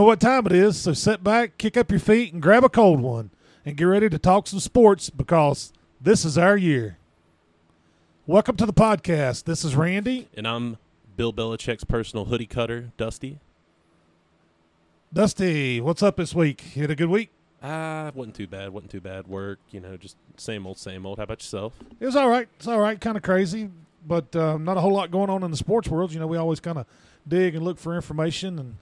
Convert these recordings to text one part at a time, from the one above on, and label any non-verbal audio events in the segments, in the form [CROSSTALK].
Know what time it is, so sit back, kick up your feet, and grab a cold one, and get ready to talk some sports because this is our year. Welcome to the podcast. This is Randy. And I'm Bill Belichick's personal hoodie cutter, Dusty. Dusty, what's up this week? You had a good week? Ah, wasn't too bad. wasn't too bad. Work, you know, just same old, same old. How about yourself? It was all right. It's all right. Kind of crazy, but um, not a whole lot going on in the sports world. You know, we always kind of dig and look for information and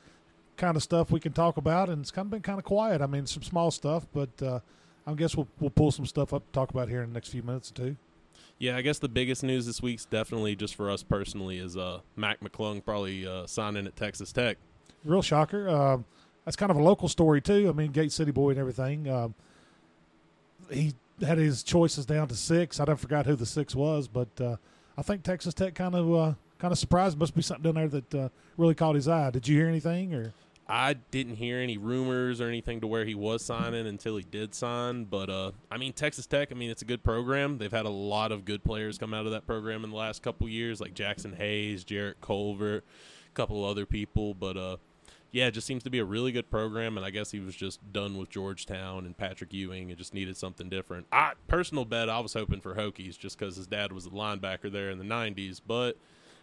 kind of stuff we can talk about, and it's kind of been kind of quiet. I mean, some small stuff, but uh, I guess we'll we'll pull some stuff up to talk about here in the next few minutes or two. Yeah, I guess the biggest news this week's definitely just for us personally is uh, Mac McClung probably uh, signing at Texas Tech. Real shocker. Um, that's kind of a local story too. I mean, Gate City boy and everything. Um, he had his choices down to six. I don't forgot who the six was, but uh, I think Texas Tech kind of uh, kind of surprised. Must be something down there that uh, really caught his eye. Did you hear anything or? I didn't hear any rumors or anything to where he was signing until he did sign. But uh, I mean, Texas Tech. I mean, it's a good program. They've had a lot of good players come out of that program in the last couple years, like Jaxson Hayes, Jarrett Culver, a couple of other people. But uh, yeah, it just seems to be a really good program. And I guess he was just done with Georgetown and Patrick Ewing and just needed something different. I personal bet, I was hoping for Hokies just because his dad was a linebacker there in the '90s, but.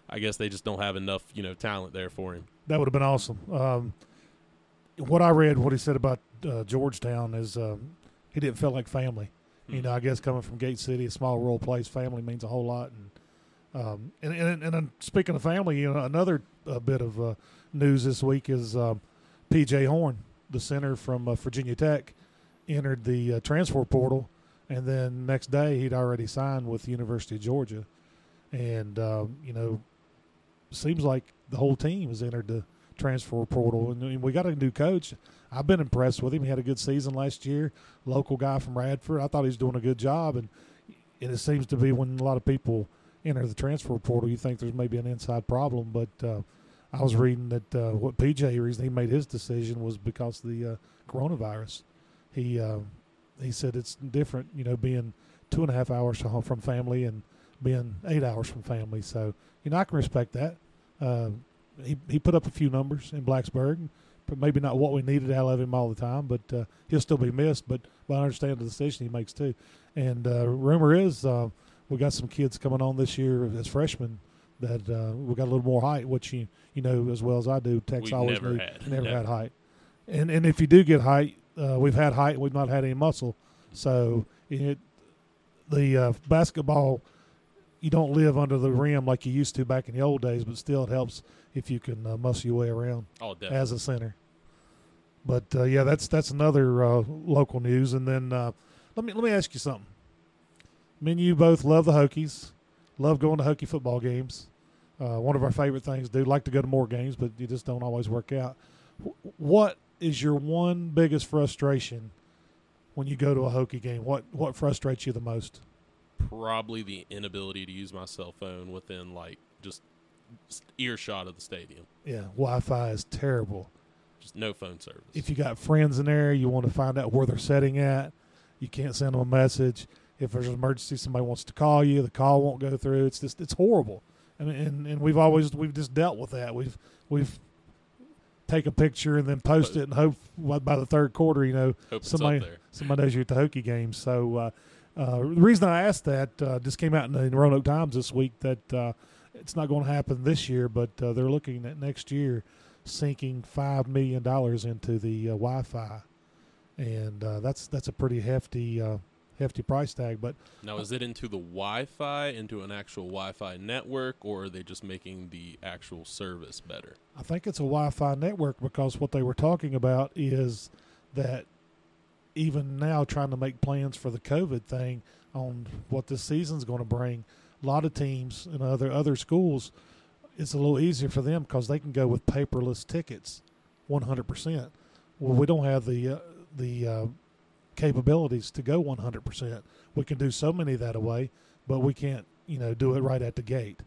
I guess they just don't have enough, you know, talent there for him. That would have been awesome. Um, what I read, what he said about uh, Georgetown is um, he didn't feel like family. You know, I guess coming from Gate City, a small rural place, family means a whole lot. And um, and, and, and then speaking of family, you know, another uh, bit of uh, news this week is um, P.J. Horne, the center from uh, Virginia Tech, entered the uh, transfer portal, and then next day he'd already signed with the University of Georgia, and um, you know, seems like the whole team has entered the transfer portal, and we got a new coach. I've been impressed with him. He had a good season last year. Local guy from Radford. I thought he was doing a good job, and, and it seems to be when a lot of people enter the transfer portal, you think there's maybe an inside problem. But uh, I was reading that uh, what PJ reason he made his decision was because of the uh, coronavirus. He uh, he said it's different, you know, being two and a half hours from family and being eight hours from family. So you know, I can respect that. He he put up a few numbers in Blacksburg, but maybe not what we needed out of him all the time. But uh, he'll still be missed. But, but I understand the decision he makes too. And uh, rumor is uh, we got some kids coming on this year as freshmen that uh, we got a little more height, which you you know as well as I do. We've always never knew, had. never Never. had height. And and if you do get height, uh, we've had height, we've not had any muscle. So it the uh, basketball you don't live under the rim like you used to back in the old days, but still it helps if you can uh, muscle your way around Oh, as a center. But uh, yeah, that's that's another uh, local news. And then uh, let me let me ask you something. Me and you both love the Hokies, love going to Hokie football games. Uh, one of our favorite things do. Like to go to more games, but you just don't always work out. What is your one biggest frustration when you go to a Hokie game? What what frustrates you the most? Probably the inability to use my cell phone within like just earshot of the stadium. Yeah, Wi-Fi is terrible. Just no phone service. if you got friends in there, you want to find out where they're sitting at. You can't send them a message. If there's an emergency, somebody wants to call you, the call won't go through. It's just it's horrible. I mean, and, and we've always we've just dealt with that. We've we've take a picture and then post it and hope by by the third quarter, you know, somebody somebody knows you're at the Hokie game. So uh, uh, the reason I asked that uh, just came out in the Roanoke Times this week that uh, it's not going to happen this year, but uh, they're looking at next year sinking five million dollars into the uh, Wi-Fi, and uh, that's that's a pretty hefty uh, hefty price tag. But Now, is it into the Wi-Fi, into an actual Wi-Fi network, or are they just making the actual service better? I think it's a Wi-Fi network because what they were talking about is that even now trying to make plans for the COVID thing on what this season's going to bring, a lot of teams and other other schools, it's a little easier for them because they can go with paperless tickets, one hundred percent. Well, we don't have the uh, the uh, capabilities to go one hundred percent. We can do so many that away, but we can't, you know, do it right at the gate.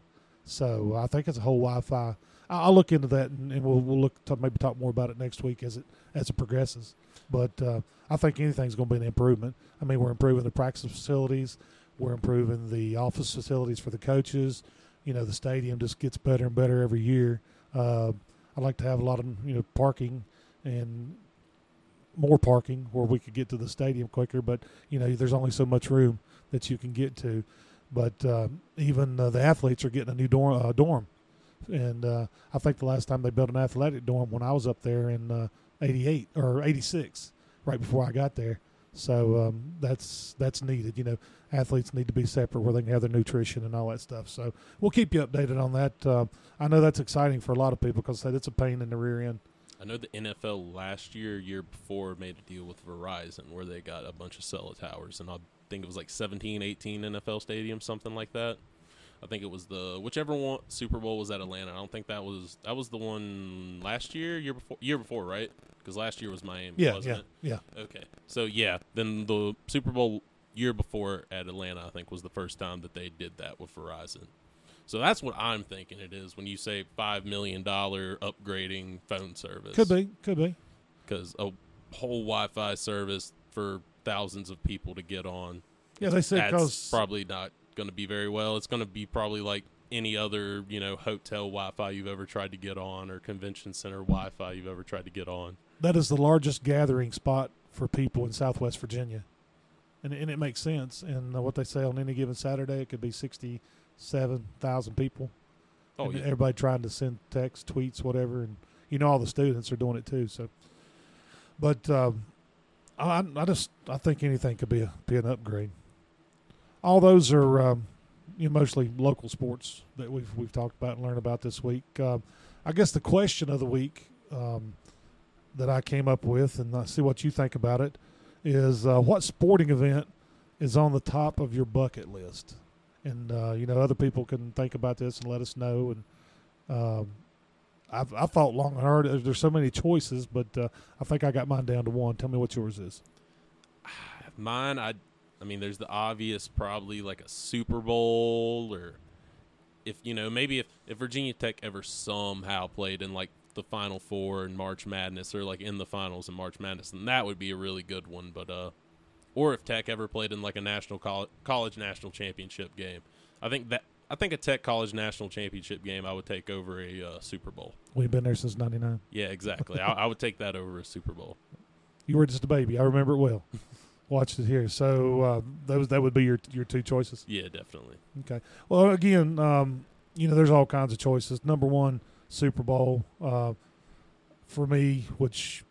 So I think it's a whole Wi-Fi. I'll look into that and, we'll, we'll look to maybe talk more about it next week as it as it progresses. But uh, I think anything's going to be an improvement. I mean, we're improving the practice facilities, we're improving the office facilities for the coaches. You know, the stadium just gets better and better every year. Uh, I like to have a lot of you know parking and more parking where we could get to the stadium quicker. But you know, there's only so much room that you can get to. But uh, even uh, the athletes are getting a new dorm, uh, dorm. and uh, I think the last time they built an athletic dorm when I was up there in '88 uh, or '86, right before I got there. So um, that's that's needed. You know, athletes need to be separate where they can have their nutrition and all that stuff. So we'll keep you updated on that. Uh, I know that's exciting for a lot of people because it's a pain in the rear end. I know the NFL last year, year before, made a deal with Verizon where they got a bunch of cell towers, and I think it was like 17, 18 NFL stadiums, something like that. I think it was the whichever one Super Bowl was at Atlanta. I don't think that was that was the one last year, year before, year before, right? Because last year was Miami, yeah, wasn't yeah, it? Yeah. Okay, so yeah, then the Super Bowl year before at Atlanta, I think was the first time that they did that with Verizon. So that's what I'm thinking it is when you say five million dollar upgrading phone service. Could be, could be, because a whole Wi-Fi service for thousands of people to get on. Yeah, they said that's probably not going to be very well. It's going to be probably like any other you know hotel Wi-Fi you've ever tried to get on or convention center Wi-Fi you've ever tried to get on. that is the largest gathering spot for people in Southwest Virginia, and and it makes sense. And uh, what they say on any given Saturday, it could be sixty-seven thousand people. Oh and yeah, everybody trying to send texts, tweets, whatever, and you know all the students are doing it too. So, but um, I, I just I think anything could be a, be an upgrade. All those are um, you know, mostly local sports that we've we've talked about and learned about this week. Um, I guess the question of the week um, that I came up with, and I see what you think about it, is uh, what sporting event is on the top of your bucket list? and uh, you know other people can think about this and let us know. And um, I've I thought long and hard. There's so many choices, but uh, I think I got mine down to one. Tell me what yours is. [SIGHS] mine. I, I mean, there's the obvious, probably like a Super Bowl or if you know maybe if if Virginia Tech ever somehow played in like the Final Four in March Madness or like in the finals in March Madness, then that would be a really good one. But uh, or if Tech ever played in like a national college, college national championship game, I think that I think a Tech college national championship game I would take over a uh, Super Bowl. We've been there since '99. Yeah, exactly. I, I would take that over a Super Bowl. You were just a baby. I remember it well. [LAUGHS] Watched it here. So uh, those that would be your your two choices. Yeah, definitely. Okay. Well, again, um, you know, there's all kinds of choices. Number one, Super Bowl uh, for me, which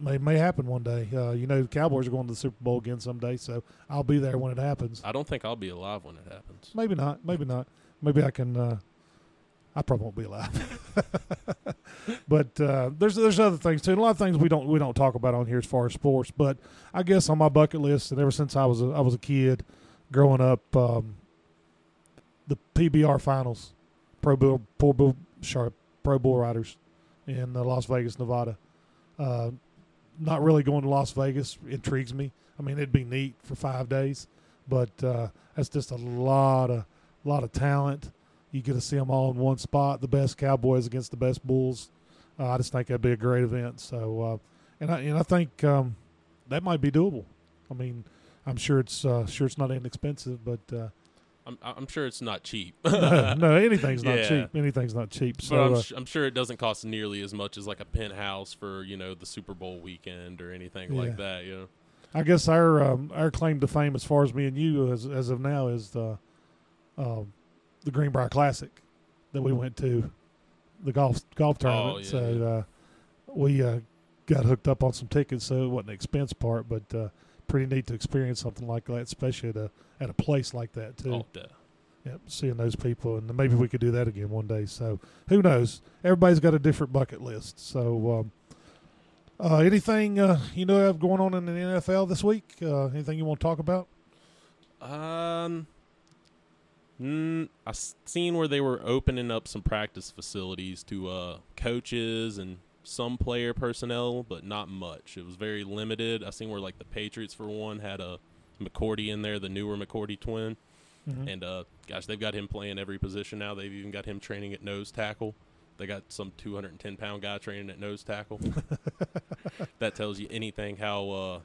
may may happen one day. Uh, you know, the Cowboys are going to the Super Bowl again someday, so I'll be there when it happens. I don't think I'll be alive when it happens. Maybe not. Maybe not. Maybe I can. Uh, I probably won't be alive. [LAUGHS] but uh, there's there's other things too. And a lot of things we don't we don't talk about on here as far as sports. But I guess on my bucket list, and ever since I was a, I was a kid, growing up, um, the PBR finals, Pro Bull Pro Bull Sharp Pro Bull Riders in uh, Las Vegas, Nevada. Uh, not really going to Las Vegas intrigues me. I mean, it'd be neat for five days, but uh, that's just a lot of lot of talent. You get to see them all in one spot. The best Cowboys against the best Bulls. Uh, I just think that'd be a great event. So, uh, and I and I think um, that might be doable. I mean, I'm sure it's uh, sure it's not inexpensive, but uh, I'm I'm sure it's not cheap. [LAUGHS] no, no, anything's not Yeah. cheap. Anything's not cheap. But I'm, uh, sh- I'm sure it doesn't cost nearly as much as like a penthouse for you know the Super Bowl weekend or anything Yeah. like that. You know, I guess our um, our claim to fame, as far as me and you, as as of now, is the um, the Greenbrier Classic that we went to, the golf golf tournament. Oh, yeah, so. Uh, we uh, got hooked up on some tickets, so it wasn't an expense part, but uh, pretty neat to experience something like that, especially at a at a place like that too. oh, duh. Yep, seeing those people, and maybe we could do that again one day. So who knows? Everybody's got a different bucket list. So um, uh, anything uh, you know have going on in the NFL this week? Uh, anything you want to talk about? Um, mm, I s- seen where they were opening up some practice facilities to uh coaches and some player personnel, but not much. It was very limited. I seen where like the Patriots for one had a McCourty in there, the newer McCourty twin. Mhm. And uh, gosh, they've got him playing every position now. They've even got him training at nose tackle. They got some 210 pound guy training at nose tackle. [LAUGHS] that tells you anything how uh,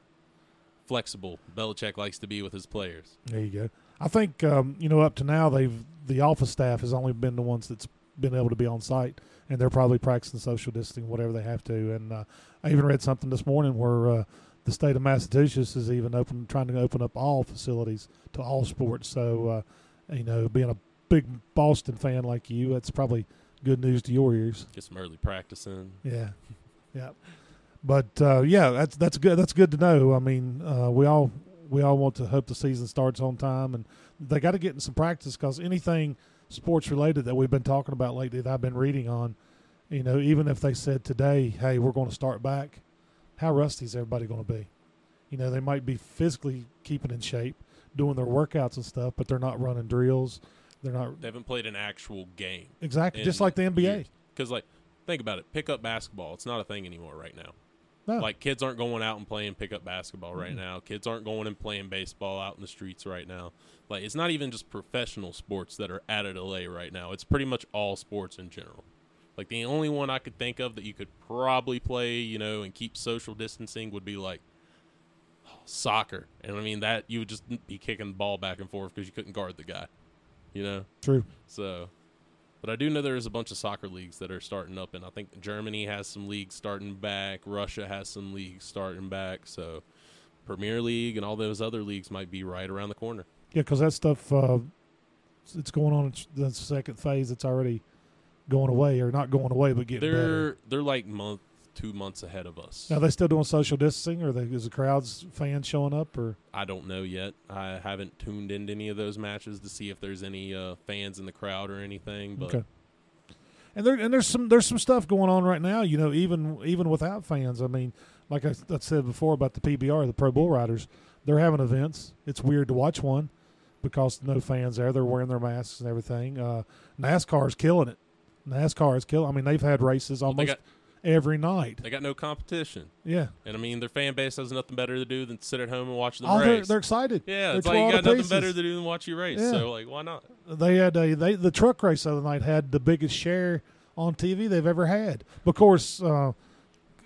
flexible Belichick likes to be with his players. There you go. I think um, you know up to now they've the office staff has only been the ones that's been able to be on site, and they're probably practicing social distancing, whatever they have to. And uh, I even read something this morning where uh, the state of Massachusetts is even open, trying to open up all facilities to all sports. So, uh, you know, being a big Boston fan like you, that's probably good news to your ears. Get some early practicing. Yeah, [LAUGHS] yeah. But uh, yeah, that's that's good. That's good to know. I mean, uh, we all we all want to hope the season starts on time, and they got to get in some practice because anything sports related that we've been talking about lately that I've been reading on, you know, even if they said today, hey, we're going to start back, how rusty is everybody going to be? You know, they might be physically keeping in shape, doing their workouts and stuff, but they're not running drills. They're not They haven't played an actual game. exactly just like the NBA. Because like, think about it. Pickup basketball. It's not a thing anymore right now. No. Like kids aren't going out and playing pickup basketball right now. Kids aren't going and playing baseball out in the streets right now. Like it's not even just professional sports that are at LA right now. It's pretty much all sports in general. Like the only one I could think of that you could probably play, you know, and keep social distancing would be like soccer. And I mean that you would just be kicking the ball back and forth because you couldn't guard the guy. You know? True. So, but I do know there's a bunch of soccer leagues that are starting up, and I think Germany has some leagues starting back. Russia has some leagues starting back. So, Premier League and all those other leagues might be right around the corner. Yeah, because that stuff uh, it's going on. It's the second phase. It's already going away, or not going away, but getting They're better. they're like month, two months ahead of us. Now they still doing social distancing, or they, is the crowds fans showing up, or I don't know yet. I haven't tuned into any of those matches to see if there's any uh, fans in the crowd or anything. But okay. And there and there's some there's some stuff going on right now. You know, even even without fans. I mean, like I, I said before about the PBR, the Pro Bull Riders, they're having events. It's weird to watch one because no fans there. They're wearing their masks and everything. Uh, NASCAR is killing it. NASCAR is killing. I mean, they've had races almost got every night. they got no competition, Yeah, and I mean their fan base has nothing better to do than sit at home and watch them oh, they're, race. they're excited. yeah, They're it's like you got nothing better to do than watch you race. Yeah. So like, why not? They had a they the truck race the other night had the biggest share on TV they've ever had. Of course, uh,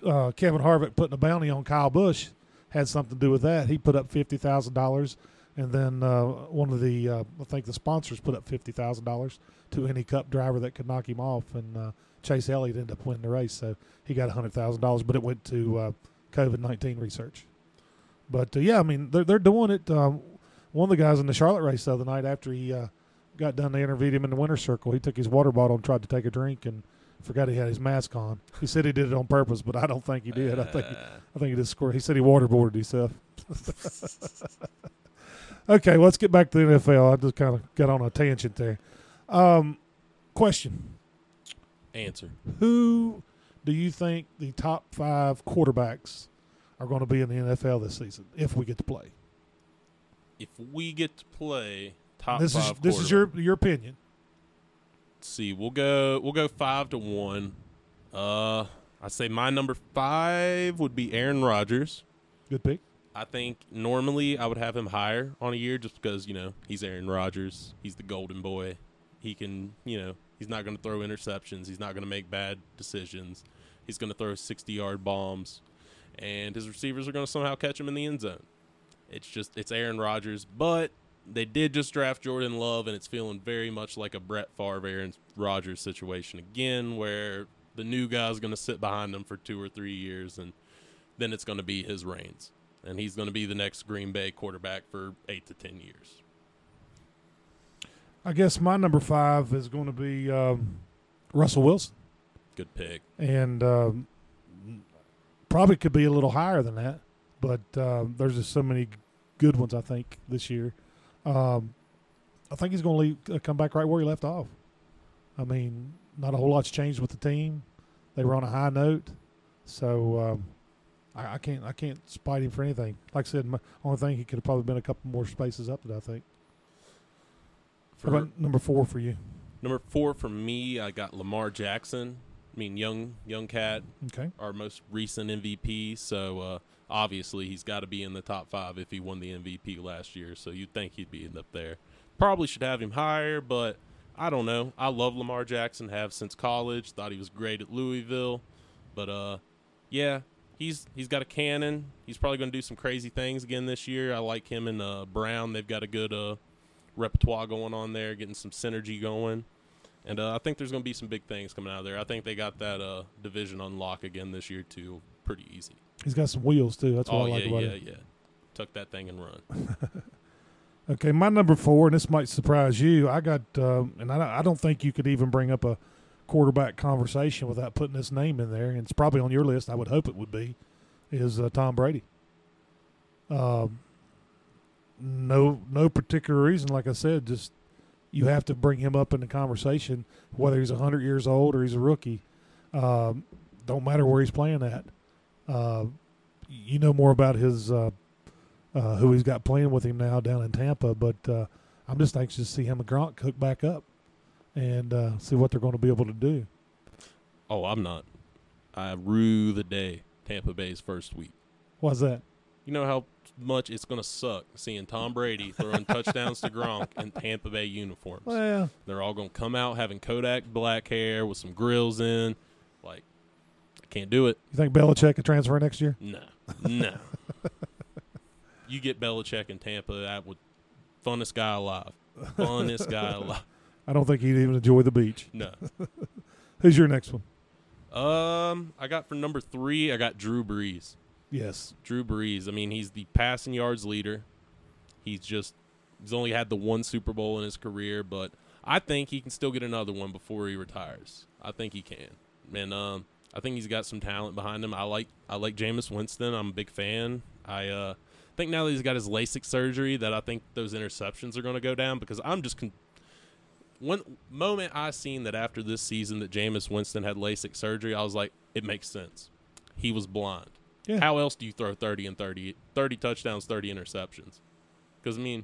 uh, Kevin Harvick putting a bounty on Kyle Busch had something to do with that. He put up fifty thousand dollars, and then uh, one of the uh, I think the sponsors put up fifty thousand dollars to any Cup driver that could knock him off, and uh, Chase Elliott ended up winning the race, so he got hundred thousand dollars, but it went to uh, COVID nineteen research. But uh, yeah, I mean they're they're doing it. Um, one of the guys in the Charlotte race the other night after he uh, got done, they interviewed him in the winner's circle. He took his water bottle and tried to take a drink and forgot he had his mask on. He said he did it on purpose, but I don't think he did. I think I think he just scored. He said he waterboarded himself. [LAUGHS] okay, let's get back to the NFL. I just kind of got on a tangent there. Um, question: answer. Who do you think the top five quarterbacks are going to be in the NFL this season if we get to play? If we get to play top this is this is your your opinion. Let's see. We'll go. We'll go five to one. Uh, I say my number five would be Aaron Rodgers. Good pick. I think normally I would have him higher on a year just because you know he's Aaron Rodgers. He's the golden boy. He can you know he's not going to throw interceptions. He's not going to make bad decisions. He's going to throw sixty yard bombs, and his receivers are going to somehow catch him in the end zone. It's just it's Aaron Rodgers, but they did just draft Jordan Love, and it's feeling very much like a Brett Favre, Aaron Rodgers situation again, where the new guy's going to sit behind him for two or three years, and then it's going to be his reigns, and he's going to be the next Green Bay quarterback for eight to ten years. I guess my number five is going to be um, Russell Wilson, Good pick. and um, probably could be a little higher than that. But um, there's just so many good ones. I think this year. Um, I think he's going to leave, uh, come back right where he left off. I mean, not a whole lot's changed with the team. They were on a high note, so um, I, I can't I can't spite him for anything. Like I said, my only thing he could have probably been a couple more spaces up. That I think. For about number four for you? number four for me, I got Lamar Jackson. I mean, young young cat, Okay. our most recent MVP. So uh, obviously he's got to be in the top five if he won the MVP last year. So you'd think he'd be up there. Probably should have him higher, but I don't know. I love Lamar Jackson. Have since college. Thought he was great at Louisville, but uh, yeah, he's he's got a cannon. He's probably going to do some crazy things again this year. I like him and uh, Brown. They've got a good uh, repertoire going on there, getting some synergy going. And uh, I think there's going to be some big things coming out of there. I think they got that uh, division unlock again this year too, pretty easy. He's got some wheels too. That's what oh I like yeah, about yeah, him. yeah. Tuck that thing and run. [LAUGHS] Okay, my number four, and this might surprise you. I got, um, and I, I don't think you could even bring up a quarterback conversation without putting this name in there. And it's probably on your list. I would hope it would be. Is uh, Tom Brady? Um, no, no particular reason. Like I said, just you have to bring him up in the conversation, whether he's hundred years old or he's a rookie. Um, don't matter where he's playing at. Uh, you know more about his uh, uh, who he's got playing with him now down in Tampa. But uh, I'm just anxious to see him and Gronk hook back up and uh, see what they're going to be able to do. Oh, I'm not. I rue the day Tampa Bay's first week. Why's that? You know how much it's going to suck seeing Tom Brady throwing [LAUGHS] touchdowns to Gronk in Tampa Bay uniforms. Well, They're all going to come out having Kodak Black hair with some grills in. Like, I can't do it. you think Belichick could transfer next year? No, no. [LAUGHS] you get Belichick in Tampa, that would funnest guy alive. Funnest guy [LAUGHS] alive. I don't think he'd even enjoy the beach. No. [LAUGHS] Who's your next one? Um, I got for number three. I got Drew Brees. Yes. Drew Brees. I mean, he's the passing yards leader. He's just he's only had the one Super Bowl in his career, but I think he can still get another one before he retires. I think he can, and um, I think he's got some talent behind him. I like I like Jameis Winston. I'm a big fan. I uh, think now that he's got his LASIK surgery, that I think those interceptions are going to go down because I'm just. Con- one moment I seen that after this season that Jameis Winston had LASIK surgery, I was like, it makes sense. He was blind. Yeah. How else do you throw 30 and 30, 30 touchdowns, 30 interceptions? Because, I mean,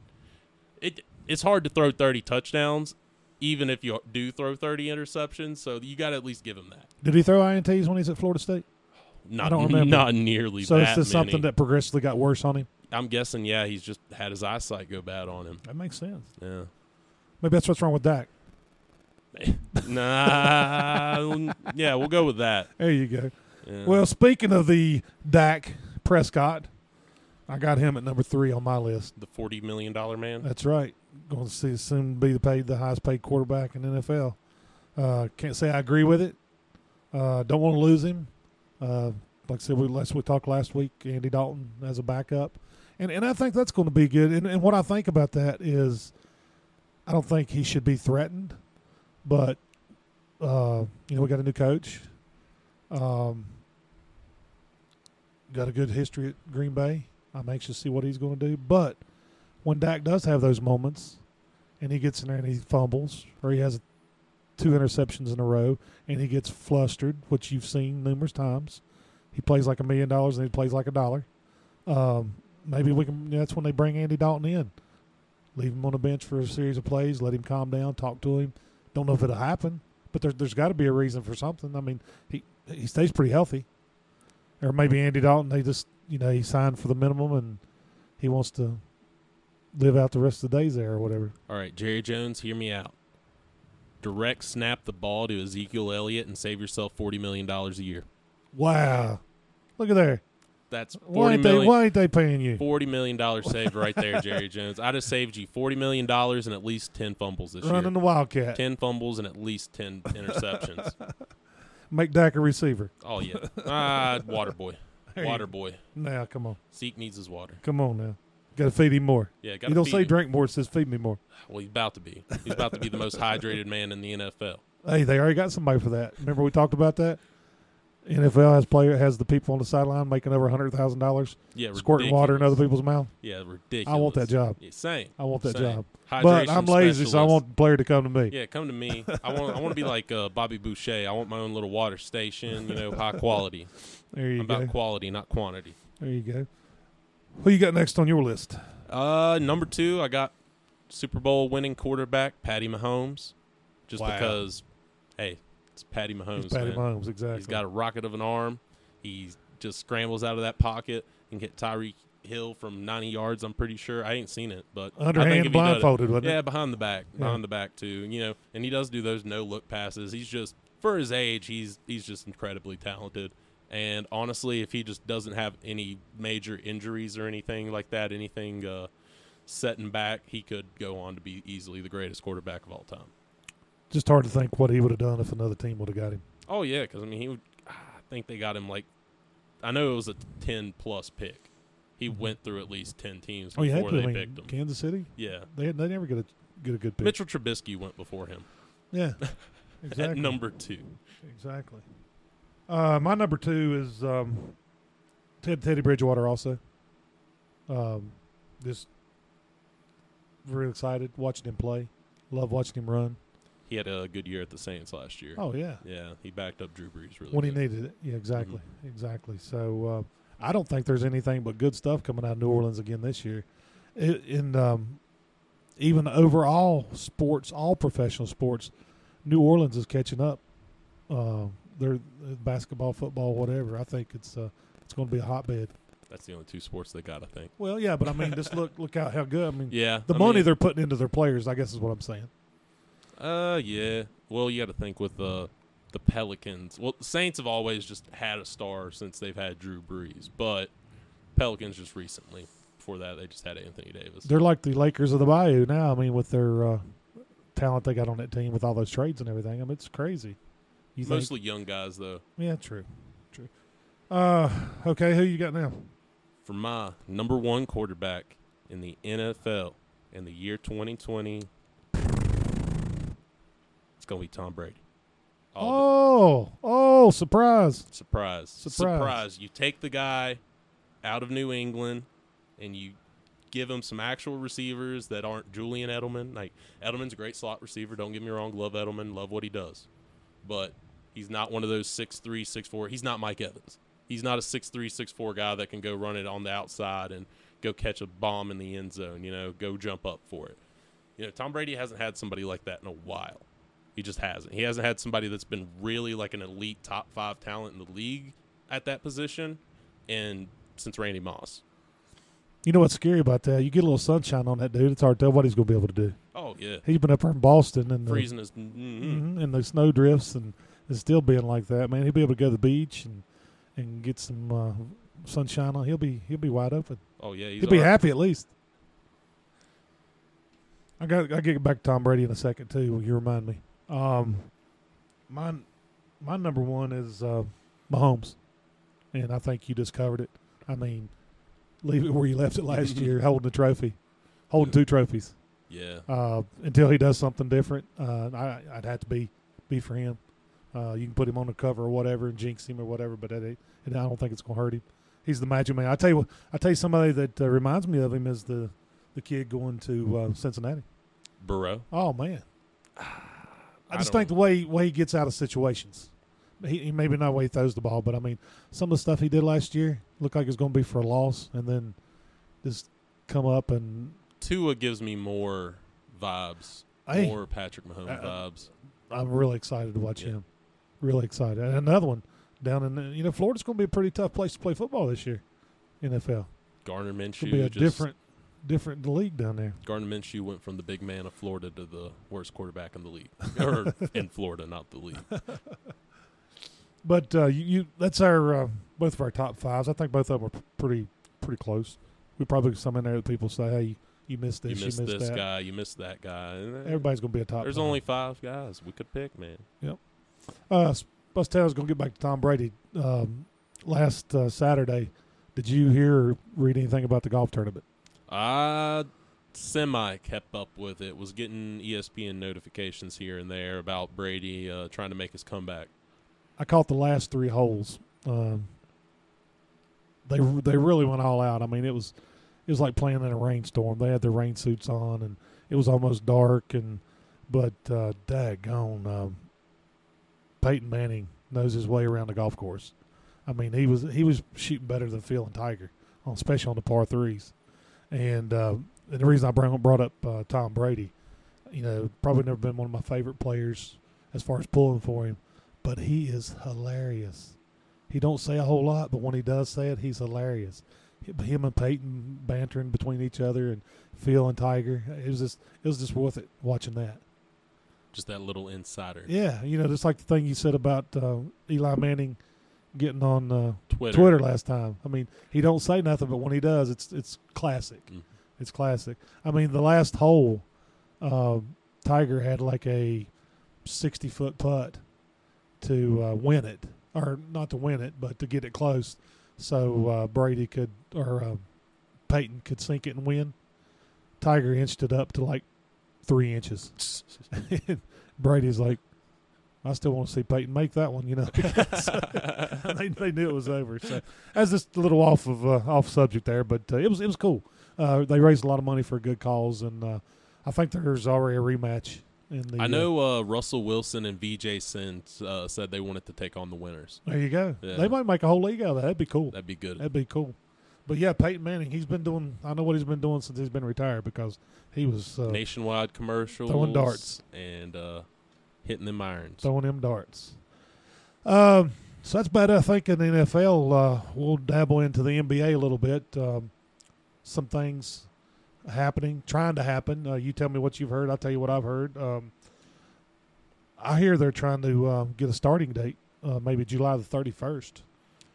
it it's hard to throw 30 touchdowns even if you do throw 30 interceptions. So you got to at least give him that. Did he throw INTs when he's at Florida State? Not, don't remember. Not nearly So that it's just many. something that progressively got worse on him. I'm guessing, yeah, he's just had his eyesight go bad on him. That makes sense. Yeah. Maybe that's what's wrong with Dak. [LAUGHS] nah. yeah, we'll go with that. There you go. Yeah. Well, speaking of the Dak Prescott, I got him at number three on my list. the $40 million man. That's right. Going to see soon be the paid the highest paid quarterback in NFL. Uh, can't say I agree with it. Uh, don't want to lose him. Uh, like I said, we last we talked last week, Andy Dalton as a backup, and and I think that's going to be good. And, and what I think about that is, I don't think he should be threatened, but uh, you know we got a new coach. Um, got a good history at Green Bay. I'm anxious to see what he's going to do. But when Dak does have those moments, and he gets in there and he fumbles, or he has two interceptions in a row, and he gets flustered, which you've seen numerous times, he plays like a million dollars and he plays like a dollar. Um, maybe we can. That's when they bring Andy Dalton in, leave him on the bench for a series of plays, let him calm down, talk to him. Don't know if it'll happen, but there, there's got to be a reason for something. I mean, he he stays pretty healthy, or maybe Andy Dalton. They just you know he signed for the minimum and he wants to live out the rest of the days there or whatever. All right, Jerry Jones, hear me out. Direct snap the ball to Ezekiel Elliott and save yourself $40 million a year. Wow, look at there. That's Why ain't they? million. Why ain't they paying you? Forty million dollars [LAUGHS] saved right there, Jerry Jones. I just saved you forty million dollars and at least ten fumbles this Running year. Running the Wildcat, Ten fumbles and at least ten interceptions. [LAUGHS] make Dak a receiver. oh yeah, ah, [LAUGHS] water boy, There water boy. Now, come on, Zeke needs his water. come on now. Got to feed him more. Yeah, got You don't say drink more; it says feed me more. Well, he's about to be. He's about to be the most hydrated man in the NFL. Hey, they already got somebody for that. Remember we talked about that. NFL has player has the people on the sideline making over hundred thousand dollars Yeah, squirting water in other people's mouth. Yeah, ridiculous. I want that job. Yeah, same. I want that Same. job. Hydration But I'm lazy, so I want the player to come to me. Yeah, come to me. [LAUGHS] I want. I want to be like uh, Bobby Boucher. I want my own little water station. You know, high quality. [LAUGHS] There you I'm go. about quality, not quantity. There you go. Who you got next on your list? Uh, number two, I got Super Bowl winning quarterback Patty Mahomes, just Wow. because, hey, it's Patty Mahomes. It's Patty man. Mahomes, exactly. He's got a rocket of an arm. He just scrambles out of that pocket and get Tyreek Hill from 90 yards. I'm pretty sure. I ain't seen it, but I think underhand it- blindfolded, wasn't yeah, it? behind the back, Yeah. behind the back too. You know, and he does do those no look passes. He's just for his age, he's he's just incredibly talented. And honestly, if he just doesn't have any major injuries or anything like that, anything uh, setting back, he could go on to be easily the greatest quarterback of all time. Just hard to think what he would have done if another team would have got him. Oh yeah, because I mean he would. I think they got him like. I know it was a ten plus pick. He Mhm. went through at least ten teams Oh, you had before they I mean, picked him. Kansas City. Yeah, They they never get a get a good pick. Mitchell Trubisky went before him Yeah, [LAUGHS] at exactly. number two. Exactly. Uh, my number two is um, Ted Teddy Bridgewater. Also, um, just very excited watching him play. Love watching him run. He had a good year at the Saints last year. Oh yeah, Yeah, he backed up Drew Brees really when he needed it. Yeah, exactly, exactly. So uh, I don't think there's anything but good stuff coming out of New Orleans again this year. I in um, even overall sports, all professional sports, New Orleans is catching up. Uh, they're uh, basketball, football, whatever. I think it's uh, it's going to be a hotbed. That's the only two sports they got, I think. Well, yeah, but I mean, just look look out how good. I mean, [LAUGHS] Yeah, the I money mean, they're putting into their players, I guess, is what I'm saying. Uh, yeah. Well, you got to think with the the Pelicans. Well, the Saints have always just had a star since they've had Drew Brees, but Pelicans just recently. Before that, they just had Anthony Davis. They're like the Lakers of the Bayou now. I mean, with their uh, talent they got on that team, with all those trades and everything. I mean, it's crazy. You think? Mostly young guys, though. Yeah, true, true. Uh, okay, who you got now? For my number one quarterback in the NFL in the year 2020, it's gonna be Tom Brady. All Oh, oh, surprise! the- surprise, surprise. You take the guy out of New England, and you give him some actual receivers that aren't Julian Edelman. Like Edelman's a great slot receiver. Don't get me wrong. Love Edelman. Love what he does, but he's not one of those six three, six four. He's not Mike Evans. He's not a six three, six four guy that can go run it on the outside and go catch a bomb in the end zone. You know, go jump up for it. You know, Tom Brady hasn't had somebody like that in a while. He just hasn't. He hasn't had somebody that's been really like an elite top five talent in the league at that position, and since Randy Moss. You know what's scary about that? You get a little sunshine on that dude. It's hard to tell what he's going to be able to do. Oh yeah, He's been up there in Boston and the, freezing his. mm mhm, and the snow drifts and it's still being like that. Man, he'll be able to go to the beach and and get some uh, sunshine on. He'll be he'll be wide open. Oh yeah, He'll be right. happy at least. I got I get back to Tom Brady in a second too. You remind me. Um, my my number one is uh, Mahomes, and I think you just covered it. I mean, leave it where you left it last year, [LAUGHS] holding the trophy, holding two trophies. Yeah, Uh, until he does something different, uh, I, I'd have to be be for him. Uh, you can put him on the cover or whatever and jinx him or whatever, but that ain't, and I don't think it's going to hurt him. He's the magic man. I tell you, what, I tell you, somebody that uh, reminds me of him is the the kid going to uh, Cincinnati. Burrow. Oh man, [SIGHS] [SIGHS] I I just think the way way he gets out of situations. He, he maybe not the way he throws the ball, but I mean, some of the stuff he did last year looked like it was going to be for a loss, and then just come up and Tua gives me more vibes, Hey. more Patrick Mahomes Uh, vibes. I'm really excited to watch Yeah. him. Really excited. And another one down in you know Florida's going to be a pretty tough place to play football this year. NFL. Gardner It's Minshew be a just different different league down there. Gardner Minshew went from the big man of Florida to the worst quarterback in the league, [LAUGHS] or in Florida, not the league. [LAUGHS] But uh, you, you that's our uh, both of our top fives. I think both of them are pretty pretty close. We probably some in there that people say, "Hey, you missed You this, missed this that." guy, you missed that guy. Uh, Everybody's going to be a top. There's five. only five guys we could pick, man. Yep. Uh, Bus Taylor's going to get back to Tom Brady. Um, last uh, Saturday, did you hear or read anything about the golf tournament? I semi kept up with it. Was getting ESPN notifications here and there about Brady uh, trying to make his comeback. I caught the last three holes. Um, they they really went all out. I mean, it was it was like playing in a rainstorm. They had their rain suits on, and it was almost dark. And but uh, daggone, um, Peyton Manning knows his way around the golf course. I mean, he was he was shooting better than Phil and Tiger, especially on the par threes. And, uh, and the reason I brought brought up uh, Tom Brady, you know, probably never been one of my favorite players as far as pulling for him but he is hilarious. He don't say a whole lot, but when he does say it, he's hilarious. Him and Peyton bantering between each other, and Phil and Tiger. It was just it was just worth it watching that. Just that little insider. Yeah, you know, just like the thing you said about uh, Eli Manning getting on uh, Twitter. Twitter last time. I mean, he don't say nothing, but when he does, it's it's classic. Mhm. It's classic. I mean, the last hole, uh, Tiger had like a sixty foot putt to uh, win it, or not to win it, but to get it close, so uh, Brady could or uh, Peyton could sink it and win. Tiger inched it up to like three inches. [LAUGHS] [LAUGHS] Brady's like, I still want to see Peyton make that one, you know. [LAUGHS] [LAUGHS] They, they knew it was over. So that's just a little off of uh, off subject there, but uh, it was it was cool. Uh, they raised a lot of money for a good cause, and uh, I think there's already a rematch. In the, I know uh, Russell Wilson and Vijay Singh uh, said they wanted to take on the winners. there you go. Yeah. They might make a whole league out of that. That'd be cool. That'd be good. That'd be cool. But yeah, Peyton Manning, he's been doing. I know what he's been doing since he's been retired because he was uh, Nationwide commercials, Throwing darts. and uh, hitting them irons. throwing them darts. Um, so that's about I think in the NFL. Uh, we'll dabble into the NBA a little bit. Um, some things happening, trying to happen. Uh, you tell me what you've heard. I'll tell you what I've heard. Um, I hear they're trying to uh, get a starting date, uh, maybe July the thirty first.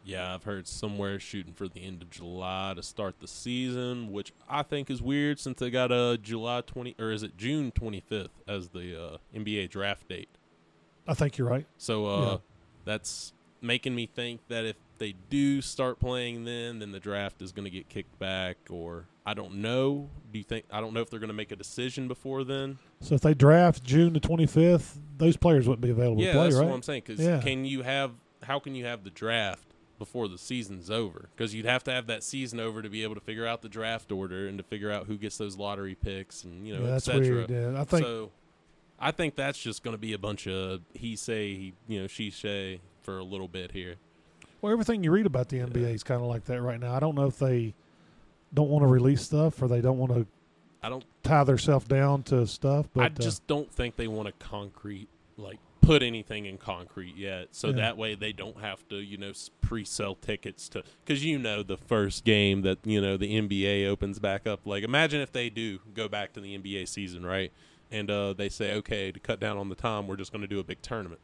Yeah, I've heard somewhere shooting for the end of July to start the season, which I think is weird since they got a July twenty or is it June twenty fifth as the uh, NBA draft date. I think you're right. So uh, Yeah. that's making me think that if they do start playing then, then the draft is going to get kicked back, or I don't know. Do you think? I don't know if they're going to make a decision before then. So if they draft June the twenty fifth, those players wouldn't be available yeah, to play, that's right? what I'm saying. Because Yeah. can you have? How can you have the draft before the season's over? Because you'd have to have that season over to be able to figure out the draft order and to figure out who gets those lottery picks and you know, yeah, et that's cetera. weird. Yeah, I think so. I think that's just going to be a bunch of he say, you know, she say for a little bit here. Well, everything you read about the NBA is kind of like that right now. I don't know if they don't want to release stuff or they don't want to I don't. tie themselves down to stuff. But I uh, just don't think they want to concrete like put anything in concrete yet, so Yeah. that way they don't have to you know pre-sell tickets to because you know the first game that you know the NBA opens back up. Like imagine if they do go back to the NBA season, right? And uh, they say, okay, to cut down on the time, we're just going to do a big tournament.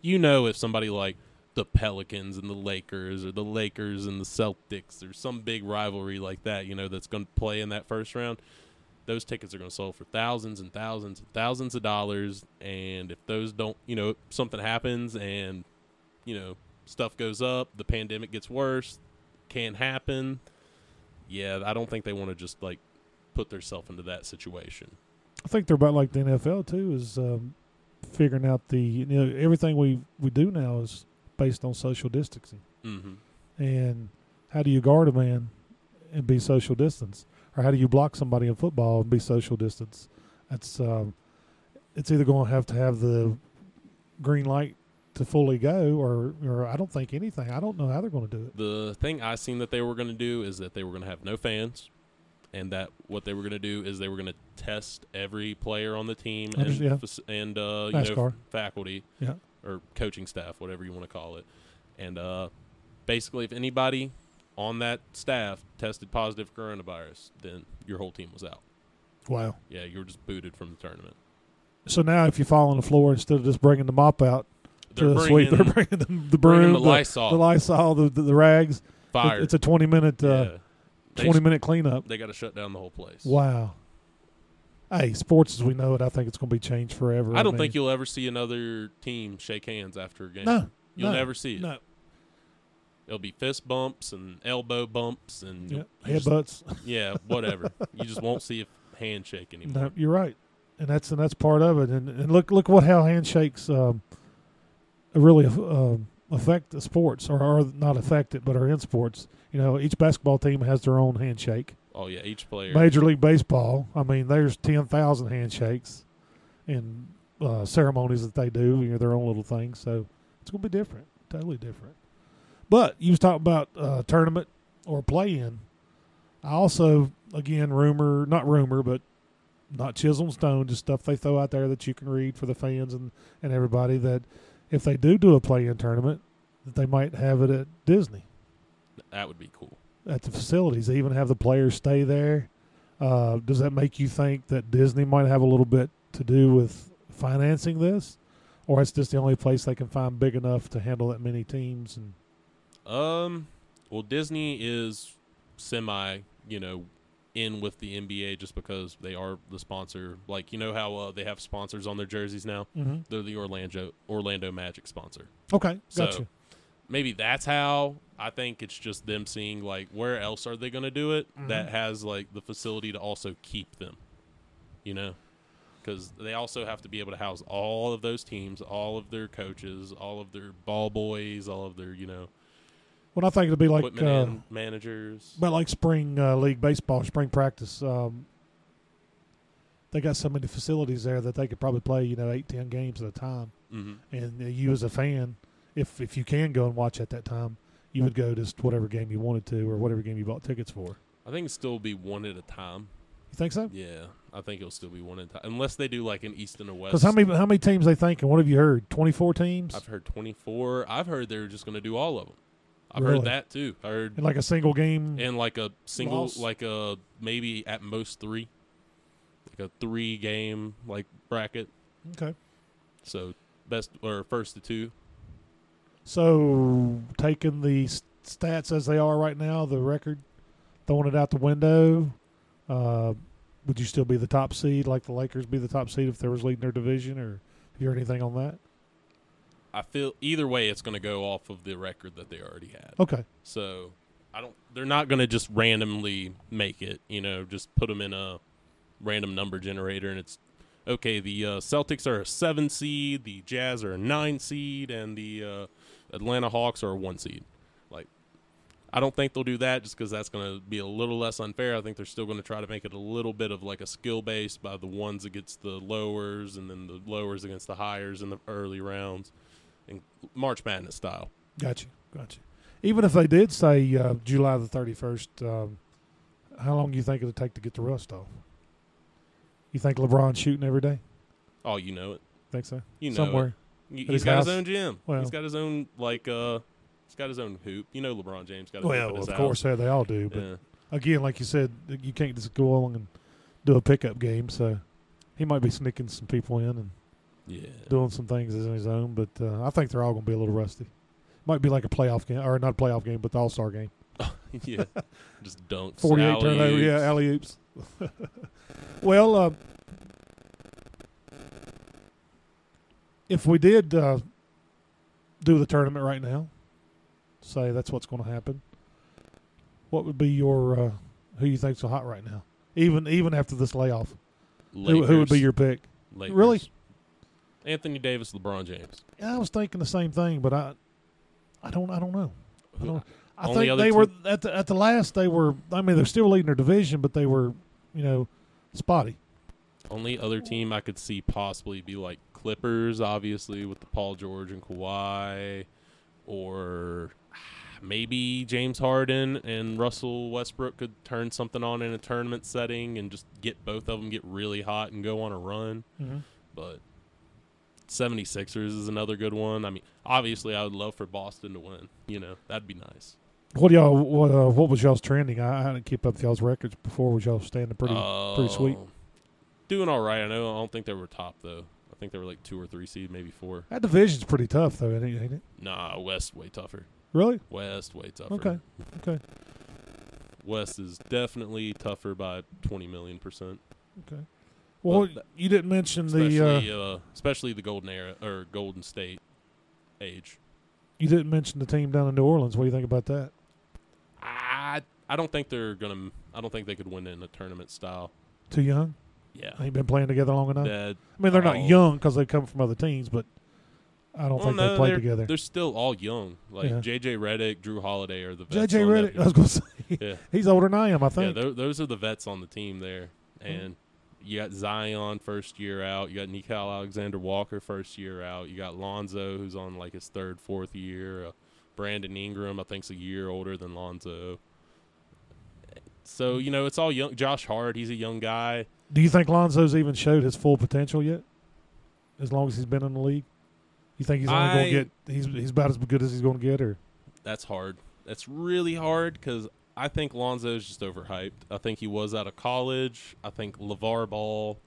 You know, if somebody like the Pelicans and the Lakers, or the Lakers and the Celtics, or some big rivalry like that, you know, that's going to play in that first round, those tickets are going to sell for thousands and thousands and thousands of dollars. And if those don't, you know, something happens and, you know, stuff goes up, the pandemic gets worse, can't happen. Yeah, I don't think they want to just like put themselves into that situation. I think they're about like the NFL too, is um, figuring out the you know everything we we do now is based on social distancing, Mm-hmm. and how do you guard a man and be social distance, or how do you block somebody in football and be social distance? That's um, it's either going to have to have the green light to fully go, or or I don't think anything. I don't know how they're going to do it. The thing I seen that they were going to do is that they were going to have no fans, and that what they were going to do is they were going to test every player on the team and yeah. and uh, you know faculty Yeah. or coaching staff, whatever you want to call it, and uh, basically if anybody on that staff tested positive for coronavirus, then your whole team was out. Wow. Yeah, you were just booted from the tournament. So now, if you fall on the floor instead of just bringing the mop out They're to the sweep, [LAUGHS] they're bringing the, the broom, the Lysol, the Lysol, the, the, the rags. It- fire. it's a twenty minute, uh, yeah. They twenty minute cleanup. They got to shut down the whole place. Wow. Hey, sports as we know it, I think it's going to be changed forever. I don't mean, think you'll ever see another team shake hands after a game. No, You'll no, never see it. no. It'll be fist bumps and elbow bumps and Yeah, you headbutts. [LAUGHS] yeah, whatever. you just won't see a handshake anymore. No, you're right, and that's and that's part of it. And and look look what how handshakes um, really um, affect the sports, or are not affect it, but are in sports. You know, each basketball team has their own handshake. Oh yeah, each player. Major League Baseball, I mean, there's ten thousand handshakes and uh, ceremonies that they do. You know, their own little things. So it's going to be different, totally different. But you was talking about uh, tournament or play-in. I also, again, rumor, not rumor, but not chisel and stone, just stuff they throw out there that you can read for the fans and, and everybody that if they do do a play-in tournament, that they might have it at Disney That would be cool. at the facilities. They even have the players stay there. Uh, does that make you think that Disney might have a little bit to do with financing this, or it's just the only place they can find big enough to handle that many teams? And Um, well, Disney is semi, you know, in with the NBA just because they are the sponsor. Like you know how uh, they have sponsors on their jerseys now. Mm-hmm. They're the Orlando Orlando Magic sponsor. Okay, So gotcha. maybe that's how. I think it's just them seeing like where else are they going to do it Mhm. that has like the facility to also keep them. You know, because they also have to be able to house all of those teams, all of their coaches, all of their ball boys, all of their you know Well, I think it'll be like uh, and managers. but like spring uh, league baseball, spring practice. Um, they got so many facilities there that they could probably play, you know, eight, ten games at a time. hmm And uh, you, as a fan, if if you can go and watch at that time, you would go just whatever game you wanted to or whatever game you bought tickets for. I think it'll still be one at a time. You think so? Yeah, I think it'll still be one at a time, unless they do like an East and a West. Because how many how many teams they thinking? What have you heard? Twenty four teams I've heard twenty four. I've heard they're just going to do all of them. I've Really? heard that too. I heard in like a single game. and like a single, Loss? like a maybe at most three, like a three game like bracket. okay. So best or first to two. So taking the stats as they are right now, the record, throwing it out the window, uh, would you still be the top seed, like the Lakers be the top seed if they was leading their division, or have you heard anything on that? I feel either way, it's going to go off of the record that they already had. Okay, So I don't. They're not going to just randomly make it. You know, just put them in a random number generator, and it's okay. The uh, Celtics are a seven seed, the Jazz are a nine seed, and the uh, Atlanta Hawks are a one seed. Like, I don't think they'll do that just because that's going to be a little less unfair. I think they're still going to try to make it a little bit of like a skill base by the ones against the lowers, and then the lowers against the hires in the early rounds, and March Madness style. got you, got you. Even if they did say uh, July the thirty first, um, how long do you think it'll take to get the rust off? You think LeBron's shooting every day? Oh, you know it. Think so? You know Somewhere. He- At He's got house? his own gym. Well. he's got his own like uh he's got his own hoop. You know LeBron James got a hoop Well, at his of house. course, yeah, they all do. But Yeah. again, like you said, you can't just go along and do a pickup game. So he might be sneaking some people in and Yeah. doing some things in his own. But uh, I think they're all going to be a little rusty. Might be like a playoff game, or not a playoff game, but the All Star game. [LAUGHS] yeah. Just dunks. Forty-eight turnover, yeah, alley oops. [LAUGHS] well, uh, if we did uh, do the tournament right now, say that's what's going to happen. What would be your uh, who you think's so hot right now? Even even after this layoff, who, who would be your pick? Lakers. really? Anthony Davis, LeBron James. Yeah, I was thinking the same thing, but I, I don't, I don't know. I don't. I Only think they team- were at the at the last. They were. I mean, they're still leading their division, but they were, you know, spotty. Only other team I could see possibly be like Clippers, obviously with the Paul George and Kawhi, or maybe James Harden and Russell Westbrook could turn something on in a tournament setting and just get both of them get really hot and go on a run. Mm-hmm. But 76ers is another good one. I mean, obviously, I would love for Boston to win. You know, that'd be nice. What y'all? What, uh, what was y'all's trending? I, I didn't keep up with y'all's records before. Was y'all standing pretty? pretty sweet. Uh, Doing all right. I know. I don't think they were top though. I think they were like two or three seed, maybe four. that division's pretty tough, though, ain't it? Ain't it? Nah, West way tougher. Really? West way tougher. Okay. Okay. West is definitely tougher by twenty million percent. Okay. Well, you didn't mention the. Uh, Especially, uh, especially the Golden Era or Golden State age. you didn't mention the team down in New Orleans. What do you think about that? I I don't think they're gonna. I don't think they could win in a tournament style. Too young? Yeah. Ain't been playing together long enough. That- I mean, they're not young because they come from other teams, but I don't well, think no, they played together. They're still all young. Like Yeah. JJ Redick, Jrue Holiday are the vets JJ Redick, I was going [LAUGHS] to say, Yeah. he's older than I am. I think. tho- those are the vets on the team there. And you got Zion first year out. You got Nickeil Alexander Walker first year out. You got Lonzo who's on like his third, fourth year. Uh, Brandon Ingram, I think's a year older than Lonzo. So you know it's all young. Josh Hart, he's a young guy. Do you think Lonzo's even showed his full potential yet? As long as he's been in the league, you think he's only going to get he's he's about as good as he's going to get, or That's hard. That's really hard because I think Lonzo's just overhyped. I think he was out of college. I think LeVar Ball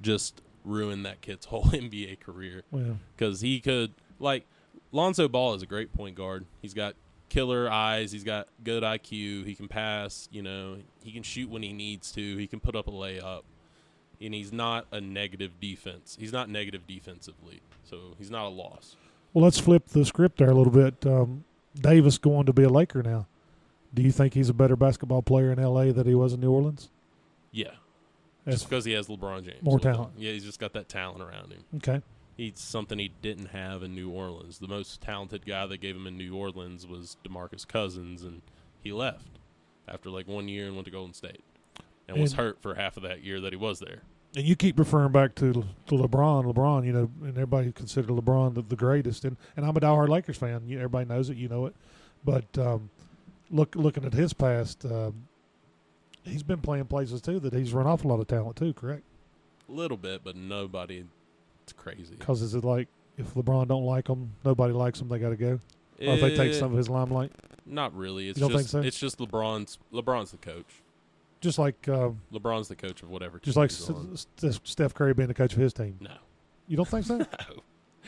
just ruined that kid's [LAUGHS] whole NBA career. well, because he could like Lonzo Ball is a great point guard. He's got killer eyes. He's got good IQ. He can pass. You know, he can shoot when he needs to. He can put up a layup, and he's not a negative defense. He's not negative defensively, so he's not a loss. Well, let's flip the script there a little bit. Um, Davis going to be a Laker now. Do you think he's a better basketball player in L.A. than he was in New Orleans? Yeah, As- just because he has LeBron James. More A little bit. talent. Yeah, he's just got that talent around him. okay. He's something he didn't have in New Orleans. The most talented guy they gave him in New Orleans was DeMarcus Cousins, and he left after like one year and went to Golden State, and was hurt for half of that year that he was there. And you keep referring back to to LeBron, LeBron, you know, and everybody considered LeBron the, the greatest. And and I'm a diehard Lakers fan. You, everybody knows it. You know it. But um, look, looking at his past, um, he's been playing places too that he's run off a lot of talent too. Correct? A little bit, but nobody. It's crazy. Because is it like if LeBron don't like him, nobody likes him, they got to go, or if they take Eh, some of his limelight, Not really. It's You don't think just so? it's just LeBron's. LeBron's the coach. just like um, LeBron's the coach of whatever. just like. S- S- Steph Curry being the coach of his team. no, You don't think so? [LAUGHS] no,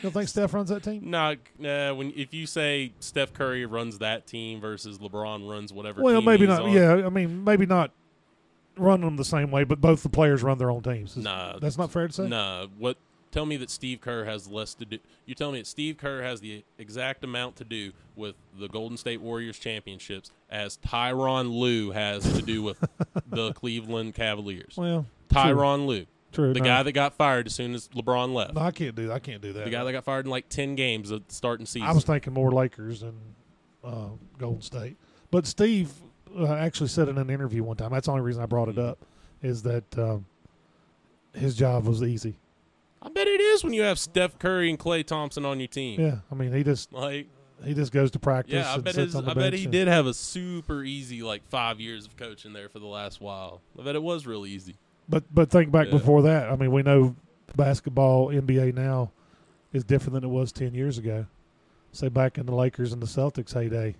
don't think Steph runs that team? no. Nah, when if you say Steph Curry runs that team versus LeBron runs whatever. Well, maybe not. on, Yeah, I mean, maybe not run them the same way, but both the players run their own teams. Is- Nah, that's not fair to say. Nah, what? Tell me that Steve Kerr has less to do. You tell me that Steve Kerr has the exact amount to do with the Golden State Warriors championships as Tyronn Lue has to do with [LAUGHS] the Cleveland Cavaliers. Well, Tyronn Lue, true. the no. guy that got fired as soon as LeBron left, No, I can't do. I can't do that. the guy that got fired in like ten games of starting season. I was thinking more Lakers than uh, Golden State. But Steve uh, actually said in an interview one time. That's the only reason I brought it Mhm. up is that um, his job was easy. I bet it is when you have Steph Curry and Klay Thompson on your team. Yeah, I mean, he just Like, he just goes to practice. yeah, I and bet sits his, on the I bet he and- did have a super easy like five years of coaching there for the last while. I bet it was real easy. But but think back Yeah. before that. I mean, we know basketball NBA now is different than it was ten years ago. Say back in the Lakers and the Celtics heyday,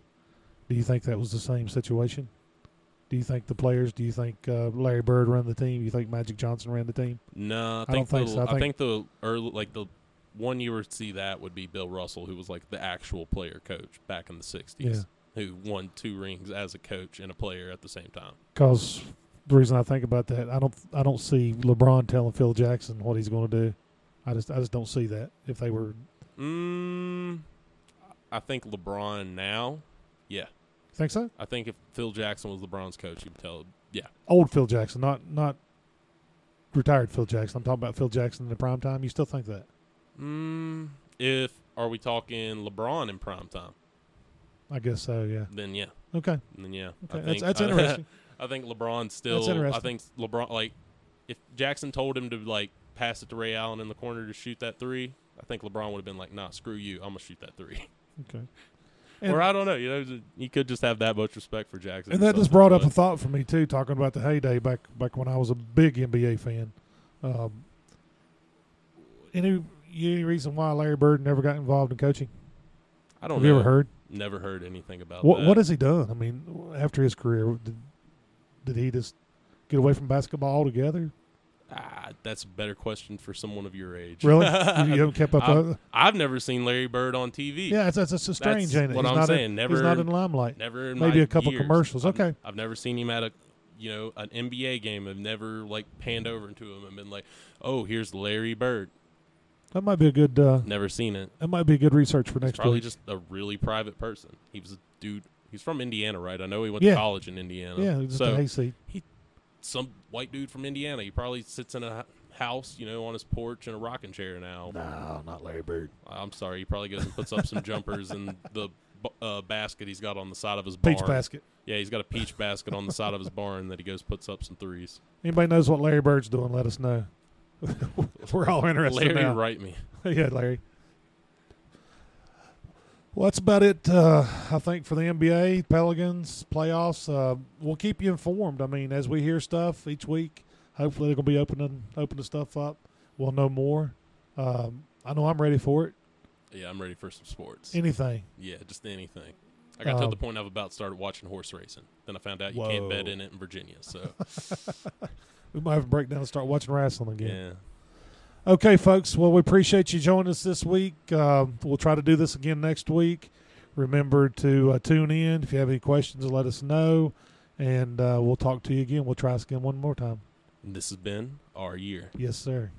do you think that was the same situation? Do you think the players? Do you think uh, Larry Bird ran the team? Do you think Magic Johnson ran the team? No, I I think, don't think the, so. I I think- think the early like the one you would see that would be Bill Russell, who was like the actual player coach back in the '60s, Yeah. who won two rings as a coach and a player at the same time. Because the reason I think about that, I don't I don't see LeBron telling Phil Jackson what he's going to do. I just I just don't see that. If they were Mm, I think LeBron now. Yeah, think so, I think if Phil Jackson was LeBron's coach, he'd tell. Yeah, old Phil Jackson, not not retired Phil Jackson. I'm talking about Phil Jackson in the prime time. You still think that? Mm, if are we talking LeBron in prime time? I guess so. Yeah. Then yeah, Okay. then yeah. Okay. That's, that's [LAUGHS] interesting. I think LeBron still. I think LeBron like if Jackson told him to like pass it to Ray Allen in the corner to shoot that three, I think LeBron would have been like, "Nah, screw you. I'm gonna shoot that three. okay. [LAUGHS] And, or I don't know. You know, he could just have that much respect for Jackson. and that just brought up a thought for me too, talking about the heyday back back when I was a big NBA fan. Um, any any reason why Larry Bird never got involved in coaching? I don't Have know. you ever heard? Never heard anything about What that. what has he done? I mean, after his career, did, did he just get away from basketball altogether? Ah, that's a better question for someone of your age. Really? you, [LAUGHS] haven't kept up? I've, I've never seen Larry Bird on TV. yeah, it's, it's, it's strange, That's ain't it? what he's I'm not saying. In, Never, he's not in limelight. never. In Maybe a couple years. commercials. I've- Okay. I've never seen him at a, you know, an NBA game. I've never like panned over to him and been like, "Oh, here's Larry Bird." That might be a good. Uh, Never seen it. that might be a good research for He's next probably week. just a really private person. He was a dude. He's from Indiana, right? I know he went Yeah. to college in Indiana. yeah, just so a hayseed. some white dude from Indiana. He probably sits in a house, you know, on his porch in a rocking chair now. No, not Larry Bird. I'm sorry. He probably goes and puts up some jumpers in [LAUGHS] the uh, basket he's got on the side of his barn. Peach basket. Yeah, he's got a peach basket on the side of his barn that he goes puts up some threes. Anybody knows what Larry Bird's doing? Let us know. [LAUGHS] We're all interested Larry, now. write me. [LAUGHS] yeah, Larry. Well, that's about it. Uh, I think for the NBA, Pelicans playoffs. Uh, we'll keep you informed. I mean, as we hear stuff each week, hopefully they're gonna be opening opening stuff up. We'll know more. Um, I know I'm ready for it. Yeah, I'm ready for some sports. Anything. Yeah, just anything. I got to Um, the point I've about started watching horse racing. Then I found out you can't bet in it in Virginia. So [LAUGHS] We might have a breakdown and start watching wrestling again. yeah, Okay, folks. Well, we appreciate you joining us this week. Uh, we'll try to do this again next week. Remember to uh, tune in. If you have any questions, let us know, and uh, we'll talk to you again. We'll try us again one more time. This has been our year. Yes, sir.